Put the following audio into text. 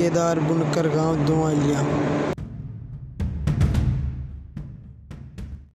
केदार बुनकर गाँव धुवालिया